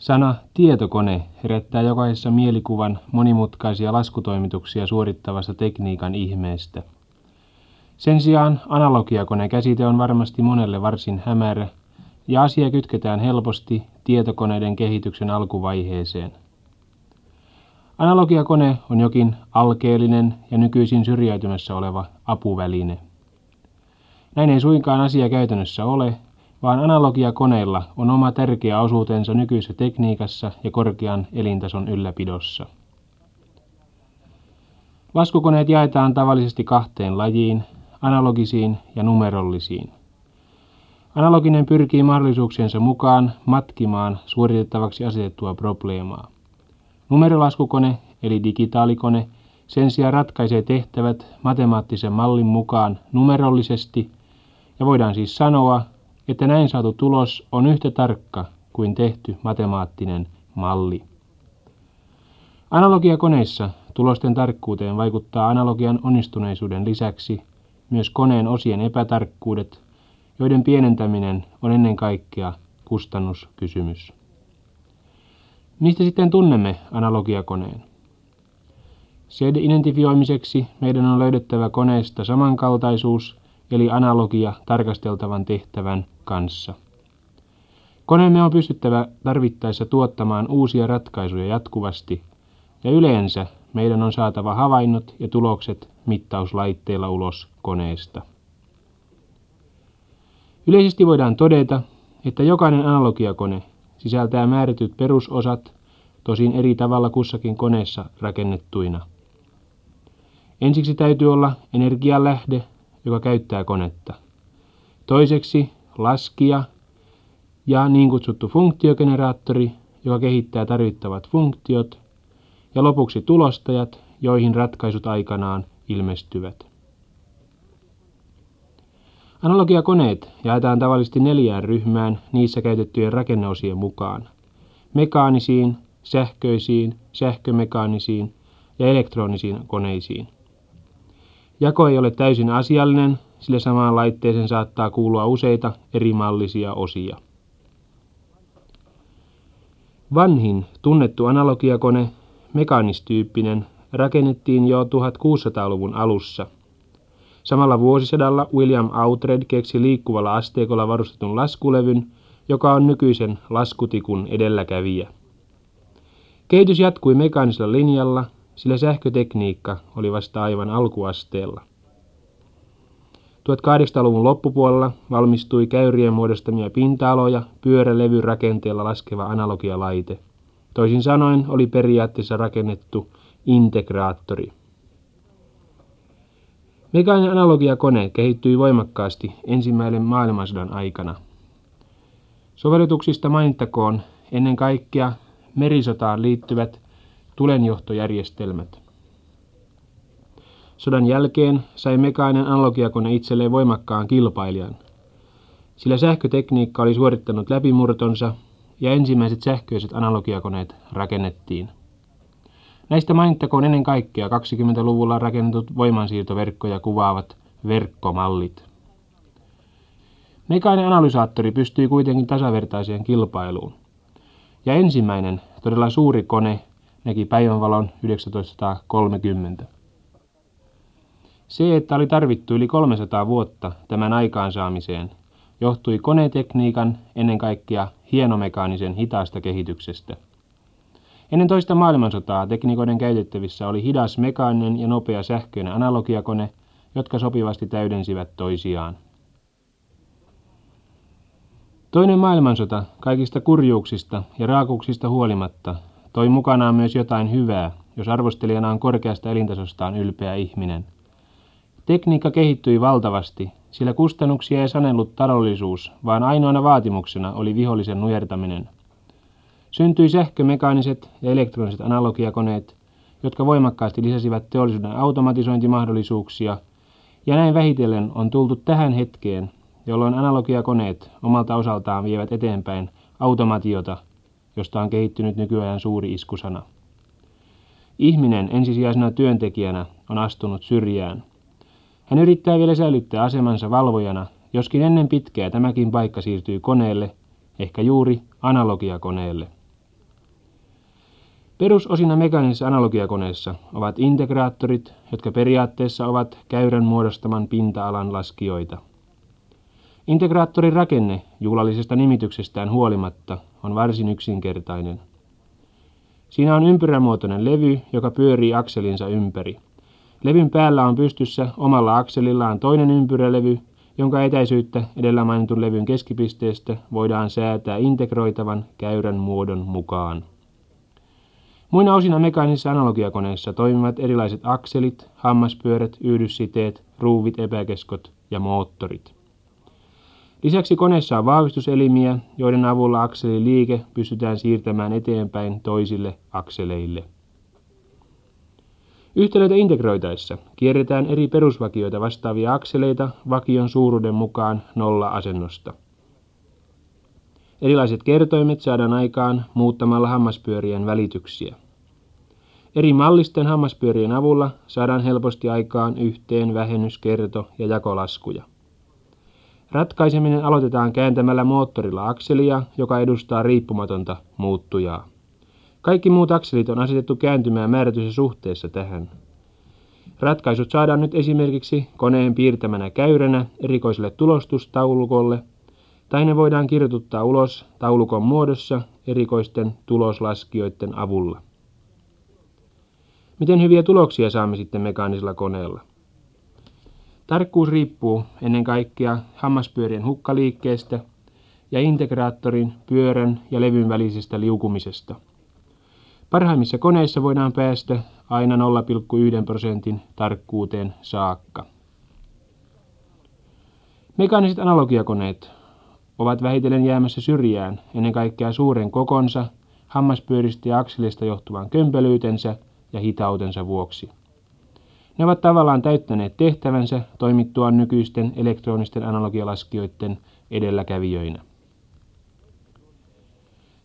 Sana tietokone herättää jokaisessa mielikuvan monimutkaisia laskutoimituksia suorittavasta tekniikan ihmeestä. Sen sijaan analogiakone käsite on varmasti monelle varsin hämärä ja asia kytketään helposti tietokoneiden kehityksen alkuvaiheeseen. Analogiakone on jokin alkeellinen ja nykyisin syrjäytymässä oleva apuväline. Näin ei suinkaan asia käytännössä ole, vaan analogiakoneilla on oma tärkeä osuutensa nykyisessä tekniikassa ja korkean elintason ylläpidossa. Laskukoneet jaetaan tavallisesti kahteen lajiin, analogisiin ja numerollisiin. Analoginen pyrkii mahdollisuuksiensa mukaan matkimaan suoritettavaksi asetettua probleemaa. Numerolaskukone eli digitaalikone sen sijaan ratkaisee tehtävät matemaattisen mallin mukaan numerollisesti ja voidaan siis sanoa, että näin saatu tulos on yhtä tarkka kuin tehty matemaattinen malli. Analogiakoneissa tulosten tarkkuuteen vaikuttaa analogian onnistuneisuuden lisäksi myös koneen osien epätarkkuudet, joiden pienentäminen on ennen kaikkea kustannuskysymys. Mistä sitten tunnemme analogiakoneen? Sen identifioimiseksi meidän on löydettävä koneesta samankaltaisuus eli analogia tarkasteltavan tehtävän kanssa. Koneemme on pystyttävä tarvittaessa tuottamaan uusia ratkaisuja jatkuvasti, ja yleensä meidän on saatava havainnot ja tulokset mittauslaitteilla ulos koneesta. Yleisesti voidaan todeta, että jokainen analogiakone sisältää määrätyt perusosat, tosin eri tavalla kussakin koneessa rakennettuina. Ensiksi täytyy olla energialähde, joka käyttää konetta. Toiseksi laskija ja niin kutsuttu funktiogeneraattori, joka kehittää tarvittavat funktiot. Ja lopuksi tulostajat, joihin ratkaisut aikanaan ilmestyvät. Analogiakoneet jaetaan tavallisesti neljään ryhmään niissä käytettyjen rakenneosien mukaan. Mekaanisiin, sähköisiin, sähkömekaanisiin ja elektronisiin koneisiin. Jako ei ole täysin asiallinen, sillä samaan laitteeseen saattaa kuulua useita eri mallisia osia. Vanhin tunnettu analogiakone, mekaanistyyppinen, rakennettiin jo 1600-luvun alussa. Samalla vuosisadalla William Outred keksi liikkuvalla asteikolla varustetun laskulevyn, joka on nykyisen laskutikun edelläkävijä. Kehitys jatkui mekaanisella linjalla sillä sähkötekniikka oli vasta aivan alkuasteella. 1800-luvun loppupuolella valmistui käyrien muodostamia pinta-aloja pyörälevyrakenteella laskeva analogialaite. Toisin sanoen oli periaatteessa rakennettu integraattori. Mekaaninen analogiakone kehittyi voimakkaasti ensimmäisen maailmansodan aikana. Sovellutuksista mainittakoon ennen kaikkea merisotaan liittyvät tulenjohtojärjestelmät. Sodan jälkeen sai mekaaninen analogiakone itselleen voimakkaan kilpailijan, sillä sähkötekniikka oli suorittanut läpimurtonsa ja ensimmäiset sähköiset analogiakoneet rakennettiin. Näistä mainittakoon ennen kaikkea 20-luvulla rakennetut voimansiirtoverkkoja kuvaavat verkkomallit. Mekaaninen analysaattori pystyi kuitenkin tasavertaiseen kilpailuun. Ja ensimmäinen, todella suuri kone näki päivänvalon 1930. Se, että oli tarvittu yli 300 vuotta tämän aikaansaamiseen, johtui konetekniikan ennen kaikkea hienomekaanisen hitaasta kehityksestä. Ennen toista maailmansotaa tekniikoiden käytettävissä oli hidas mekaaninen ja nopea sähköinen analogiakone, jotka sopivasti täydensivät toisiaan. Toinen maailmansota kaikista kurjuuksista ja raakuuksista huolimatta toi mukanaan myös jotain hyvää, jos arvostelijana on korkeasta elintasostaan ylpeä ihminen. Tekniikka kehittyi valtavasti, sillä kustannuksia ei sanellut taloudellisuus, vaan ainoana vaatimuksena oli vihollisen nujertaminen. Syntyi sähkömekaaniset ja elektroniset analogiakoneet, jotka voimakkaasti lisäsivät teollisuuden automatisointimahdollisuuksia, ja näin vähitellen on tultu tähän hetkeen, jolloin analogiakoneet omalta osaltaan vievät eteenpäin automatiota – josta on kehittynyt nykyajan suuri iskusana. Ihminen ensisijaisena työntekijänä on astunut syrjään. Hän yrittää vielä säilyttää asemansa valvojana, joskin ennen pitkää tämäkin paikka siirtyy koneelle, ehkä juuri analogiakoneelle. Perusosina mekaanisessa analogiakoneessa ovat integraattorit, jotka periaatteessa ovat käyrän muodostaman pinta-alan laskijoita. Integraattorin rakenne juhlallisesta nimityksestään huolimatta on varsin yksinkertainen. Siinä on ympyrämuotoinen levy, joka pyörii akselinsa ympäri. Levyn päällä on pystyssä omalla akselillaan toinen ympyrälevy, jonka etäisyyttä edellä mainitun levyn keskipisteestä voidaan säätää integroitavan käyrän muodon mukaan. Muina osina mekaanisissa analogiakoneissa toimivat erilaiset akselit, hammaspyörät, yhdyssiteet, ruuvit, epäkeskot ja moottorit. Lisäksi koneessa on vahvistuselimiä, joiden avulla akselin liike pystytään siirtämään eteenpäin toisille akseleille. Yhtälöitä integroitaessa kierretään eri perusvakioita vastaavia akseleita vakion suuruuden mukaan nolla-asennosta. Erilaiset kertoimet saadaan aikaan muuttamalla hammaspyörien välityksiä. Eri mallisten hammaspyörien avulla saadaan helposti aikaan yhteen vähennys, kerto ja jakolaskuja. Ratkaiseminen aloitetaan kääntämällä moottorilla akselia, joka edustaa riippumatonta muuttujaa. Kaikki muut akselit on asetettu kääntymään määrätyssä suhteessa tähän. Ratkaisut saadaan nyt esimerkiksi koneen piirtämänä käyränä erikoiselle tulostustaulukolle, tai ne voidaan kirjoituttaa ulos taulukon muodossa erikoisten tuloslaskijoiden avulla. Miten hyviä tuloksia saamme sitten mekaanisella koneella? Tarkkuus riippuu ennen kaikkea hammaspyörien hukkaliikkeestä ja integraattorin, pyörän ja levyn välisestä liukumisesta. Parhaimmissa koneissa voidaan päästä aina 0,1 prosentin tarkkuuteen saakka. Mekaaniset analogiakoneet ovat vähitellen jäämässä syrjään ennen kaikkea suuren kokonsa, hammaspyöristä ja akselista johtuvan kömpelyytensä ja hitautensa vuoksi. Ne ovat tavallaan täyttäneet tehtävänsä toimittua nykyisten elektronisten analogialaskijoiden edelläkävijöinä.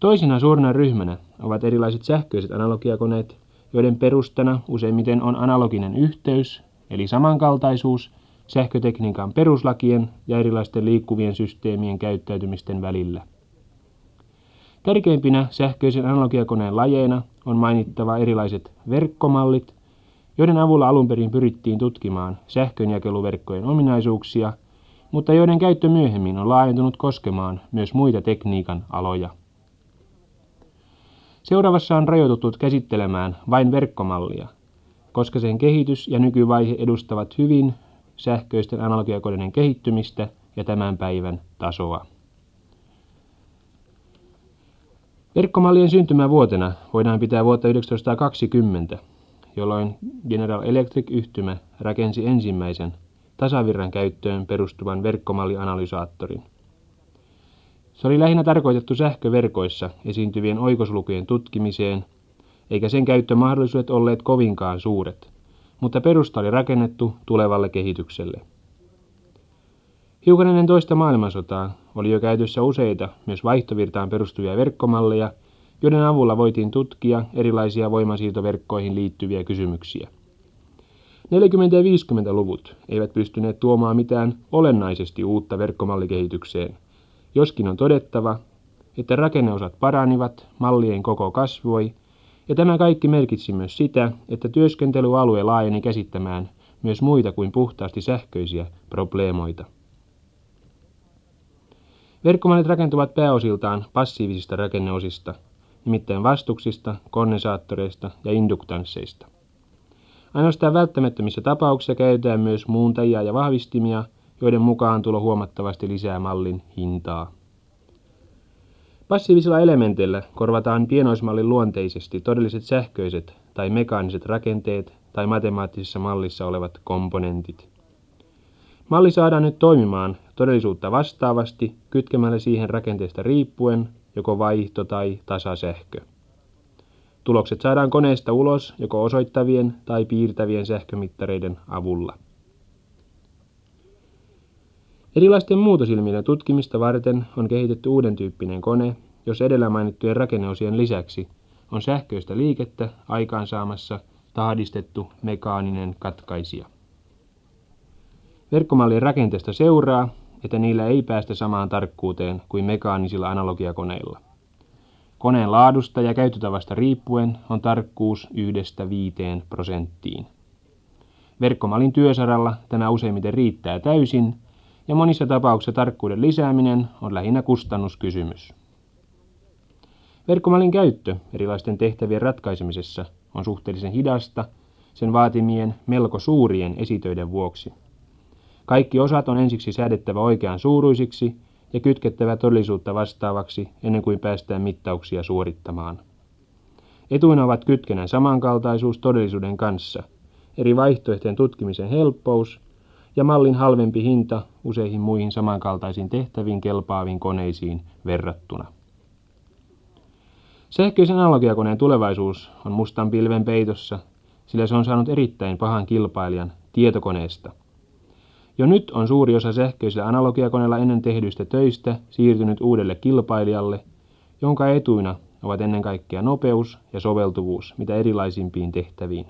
Toisena suurena ryhmänä ovat erilaiset sähköiset analogiakoneet, joiden perustana useimmiten on analoginen yhteys, eli samankaltaisuus sähkötekniikan peruslakien ja erilaisten liikkuvien systeemien käyttäytymisten välillä. Tärkeimpinä sähköisen analogiakoneen lajeina on mainittava erilaiset verkkomallit, joiden avulla alun perin pyrittiin tutkimaan sähkönjakeluverkkojen ominaisuuksia, mutta joiden käyttö myöhemmin on laajentunut koskemaan myös muita tekniikan aloja. Seuraavassa on rajoituttu käsittelemään vain verkkomallia, koska sen kehitys ja nykyvaihe edustavat hyvin sähköisten analogiakoneiden kehittymistä ja tämän päivän tasoa. Verkkomallien syntymävuotena voidaan pitää vuotta 1920, jolloin General Electric-yhtymä rakensi ensimmäisen tasavirran käyttöön perustuvan verkkomallianalysaattorin. Se oli lähinnä tarkoitettu sähköverkoissa esiintyvien oikoslukujen tutkimiseen, eikä sen käyttömahdollisuudet olleet kovinkaan suuret, mutta perusta oli rakennettu tulevalle kehitykselle. Hiukan ennen toista maailmansotaa oli jo käytössä useita myös vaihtovirtaan perustuvia verkkomalleja, joiden avulla voitiin tutkia erilaisia voimasiirtoverkkoihin liittyviä kysymyksiä. 40- ja 50-luvut eivät pystyneet tuomaan mitään olennaisesti uutta verkkomallikehitykseen, joskin on todettava, että rakenneosat paranivat, mallien koko kasvoi, ja tämä kaikki merkitsi myös sitä, että työskentelyalue laajeni käsittämään myös muita kuin puhtaasti sähköisiä probleemoita. Verkkomallit rakentuvat pääosiltaan passiivisista rakenneosista, nimittäin vastuksista, kondensaattoreista ja induktansseista. Ainoastaan välttämättömissä tapauksissa käytetään myös muuntajia ja vahvistimia, joiden mukaan tulo huomattavasti lisää mallin hintaa. Passiivisilla elementeillä korvataan pienoismallin luonteisesti todelliset sähköiset tai mekaaniset rakenteet tai matemaattisessa mallissa olevat komponentit. Malli saadaan nyt toimimaan todellisuutta vastaavasti kytkemällä siihen rakenteesta riippuen joko vaihto- tai tasasähkö. Tulokset saadaan koneesta ulos joko osoittavien tai piirtävien sähkömittareiden avulla. Erilaisten muutosilmiöiden tutkimista varten on kehitetty uuden tyyppinen kone, jos edellä mainittujen rakenneosien lisäksi on sähköistä liikettä aikaansaamassa tahdistettu mekaaninen katkaisija. Verkkomallien rakenteesta seuraa, että niillä ei päästä samaan tarkkuuteen kuin mekaanisilla analogiakoneilla. Koneen laadusta ja käyttötavasta riippuen on tarkkuus yhdestä viiteen prosenttiin. Verkkomallin työsaralla tämä useimmiten riittää täysin, ja monissa tapauksissa tarkkuuden lisääminen on lähinnä kustannuskysymys. Verkkomallin käyttö erilaisten tehtävien ratkaisemisessa on suhteellisen hidasta sen vaatimien melko suurien esitöiden vuoksi. Kaikki osat on ensiksi säädettävä oikean suuruisiksi ja kytkettävä todellisuutta vastaavaksi ennen kuin päästään mittauksia suorittamaan. Etuina ovat kytkennän samankaltaisuus todellisuuden kanssa, eri vaihtoehtojen tutkimisen helppous ja mallin halvempi hinta useihin muihin samankaltaisiin tehtäviin kelpaaviin koneisiin verrattuna. Sähköisen analogiakoneen tulevaisuus on mustan pilven peitossa, sillä se on saanut erittäin pahan kilpailijan tietokoneesta. Jo nyt on suuri osa sähköisellä analogiakoneella ennen tehdyistä töistä siirtynyt uudelle kilpailijalle, jonka etuina ovat ennen kaikkea nopeus ja soveltuvuus mitä erilaisimpiin tehtäviin.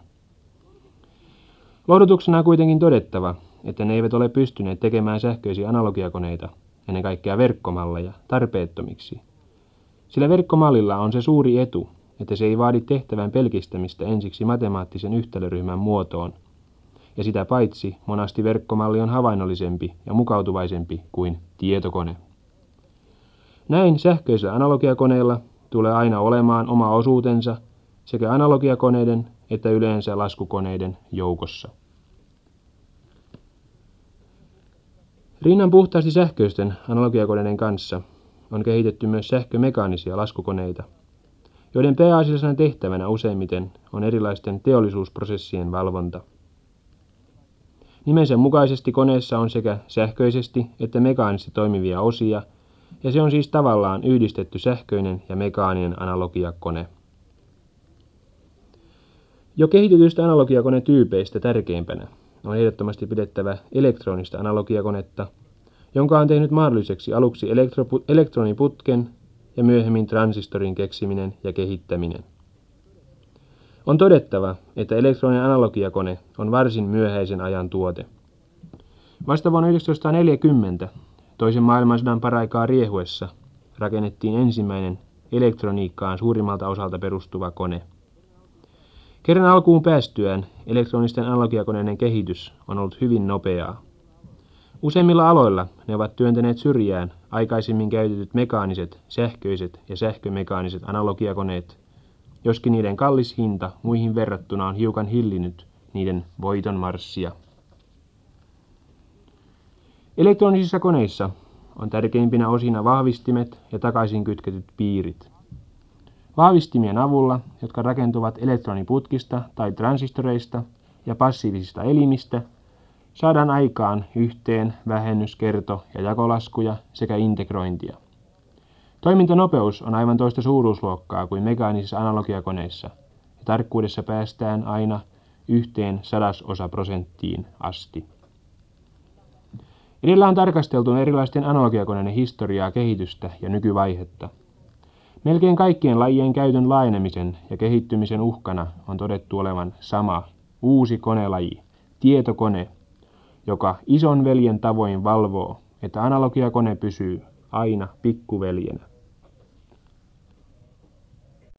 Lohdutuksena on kuitenkin todettava, että ne eivät ole pystyneet tekemään sähköisiä analogiakoneita, ennen kaikkea verkkomalleja, tarpeettomiksi. Sillä verkkomallilla on se suuri etu, että se ei vaadi tehtävän pelkistämistä ensiksi matemaattisen yhtälöryhmän muotoon, ja sitä paitsi monasti verkkomalli on havainnollisempi ja mukautuvaisempi kuin tietokone. Näin sähköisellä analogiakoneella tulee aina olemaan oma osuutensa sekä analogiakoneiden että yleensä laskukoneiden joukossa. Rinnan puhtaasti sähköisten analogiakoneiden kanssa on kehitetty myös sähkömekaanisia laskukoneita, joiden pääasiallisena tehtävänä useimmiten on erilaisten teollisuusprosessien valvonta. Nimensä mukaisesti koneessa on sekä sähköisesti että mekaanisesti toimivia osia, ja se on siis tavallaan yhdistetty sähköinen ja mekaaninen analogiakone. Jo kehitetyistä analogiakonetyypeistä tärkeimpänä on ehdottomasti pidettävä elektronista analogiakonetta, jonka on tehnyt mahdolliseksi aluksi elektroniputken ja myöhemmin transistorin keksiminen ja kehittäminen. On todettava, että elektroninen analogiakone on varsin myöhäisen ajan tuote. Vasta vuonna 1940, toisen maailmansodan paraikaa riehuessa, rakennettiin ensimmäinen elektroniikkaan suurimmalta osalta perustuva kone. Kerran alkuun päästyään elektronisten analogiakoneiden kehitys on ollut hyvin nopeaa. Useimmilla aloilla ne ovat työntäneet syrjään aikaisemmin käytetyt mekaaniset, sähköiset ja sähkömekaaniset analogiakoneet, joskin niiden kallis hinta muihin verrattuna on hiukan hillinyt niiden voiton marssia. Elektronisissa koneissa on tärkeimpinä osina vahvistimet ja takaisin kytketyt piirit. Vahvistimien avulla, jotka rakentuvat elektroniputkista tai transistoreista ja passiivisista elimistä, saadaan aikaan yhteen, vähennys, kerto- ja jakolaskuja sekä integrointia. Toimintanopeus on aivan toista suuruusluokkaa kuin mekaanisissa analogiakoneissa, ja tarkkuudessa päästään aina yhteen sadasosa prosenttiin asti. Edellä on tarkasteltu erilaisten analogiakoneiden historiaa, kehitystä ja nykyvaihetta. Melkein kaikkien lajien käytön laajenemisen ja kehittymisen uhkana on todettu olevan sama, uusi konelaji, tietokone, joka ison veljen tavoin valvoo, että analogiakone pysyy aina pikkuveljenä.